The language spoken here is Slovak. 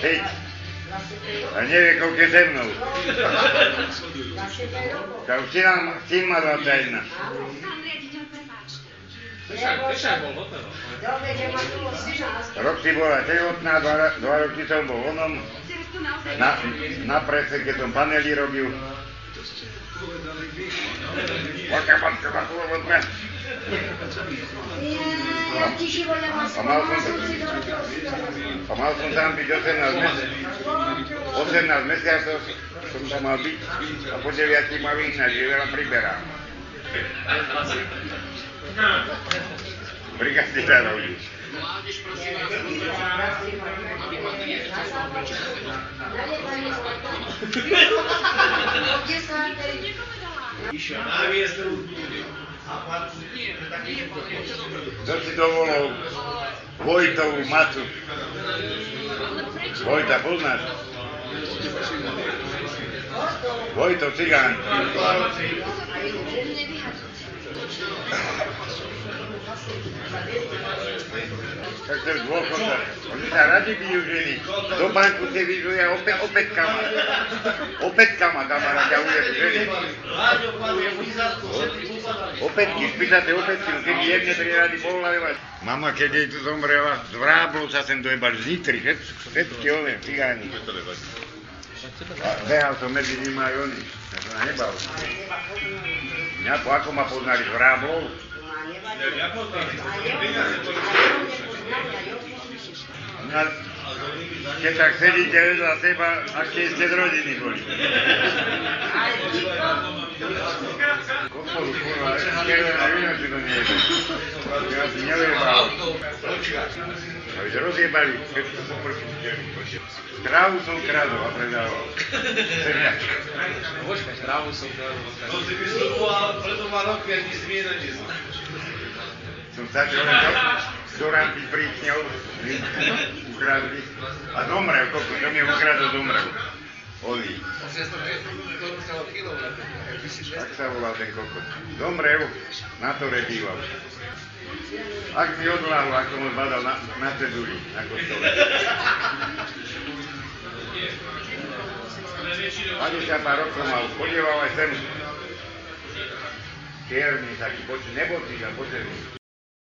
Hej. A nevie, koľko je se mnou. Tá už syn, syn má 21. Pán riaditeľ, prepáčte. Dnešak bol hotel. Dobre, že ma tu syna aspoň. Rok si bola tehotná, dva, dva roky som bol onom. Na, na prese, keď som panely robil. Matka, matka, matka, matka. Ja ti života ma A mal som, som si do toho a mal som tam byť 18 mesiacov. 18 mesiacov som tam mal byť a po 9 ma vyhnať, že veľa priberám. Brigadíra robí. Išiel Voita o mato. Voita a bunda. Voita cigano. Tak to je dôchodca. Oni sa radi bijú ženy. Do banku si vyžuje opäť, opäť kama. Opäť kama, kamarát, ťa ujedu ženy. Opätky, spýtate opätky, keď jemne tri rady pohľadovať. Mama, keď jej tu zomrela, z vráblov sa sem dojebali, z Nitry, všetky, one, cigáni. A behal som medzi nimi aj oni, ja som sa nebal. Mňa, ako ma poznali z vráblov, mňa, keď tak sedíte vedľa seba, aké ste z rodiny boli. Koporu, kurva, keď na iné si to nie je. Ja si nevejbal. Aby sa rozjebali, všetko poprším. Trávu som kradol a predával. Semiačka. Počkaj, trávu som dal. To si vystupoval preto dva roky, ak si zmienený. Som začal len do rampy príkňov, ukradli. A zomrel, koľko, to mi ukradol, zomrel. Oli. Tak sa volal ten kokot. Zomrel, na to býval. Ak mi odláhol, ako mu zbadal na, na ceduli, na kostole. 50 pár rokov mal, chodieval aj sem. Čierny taký, poč- nebocík a počerný.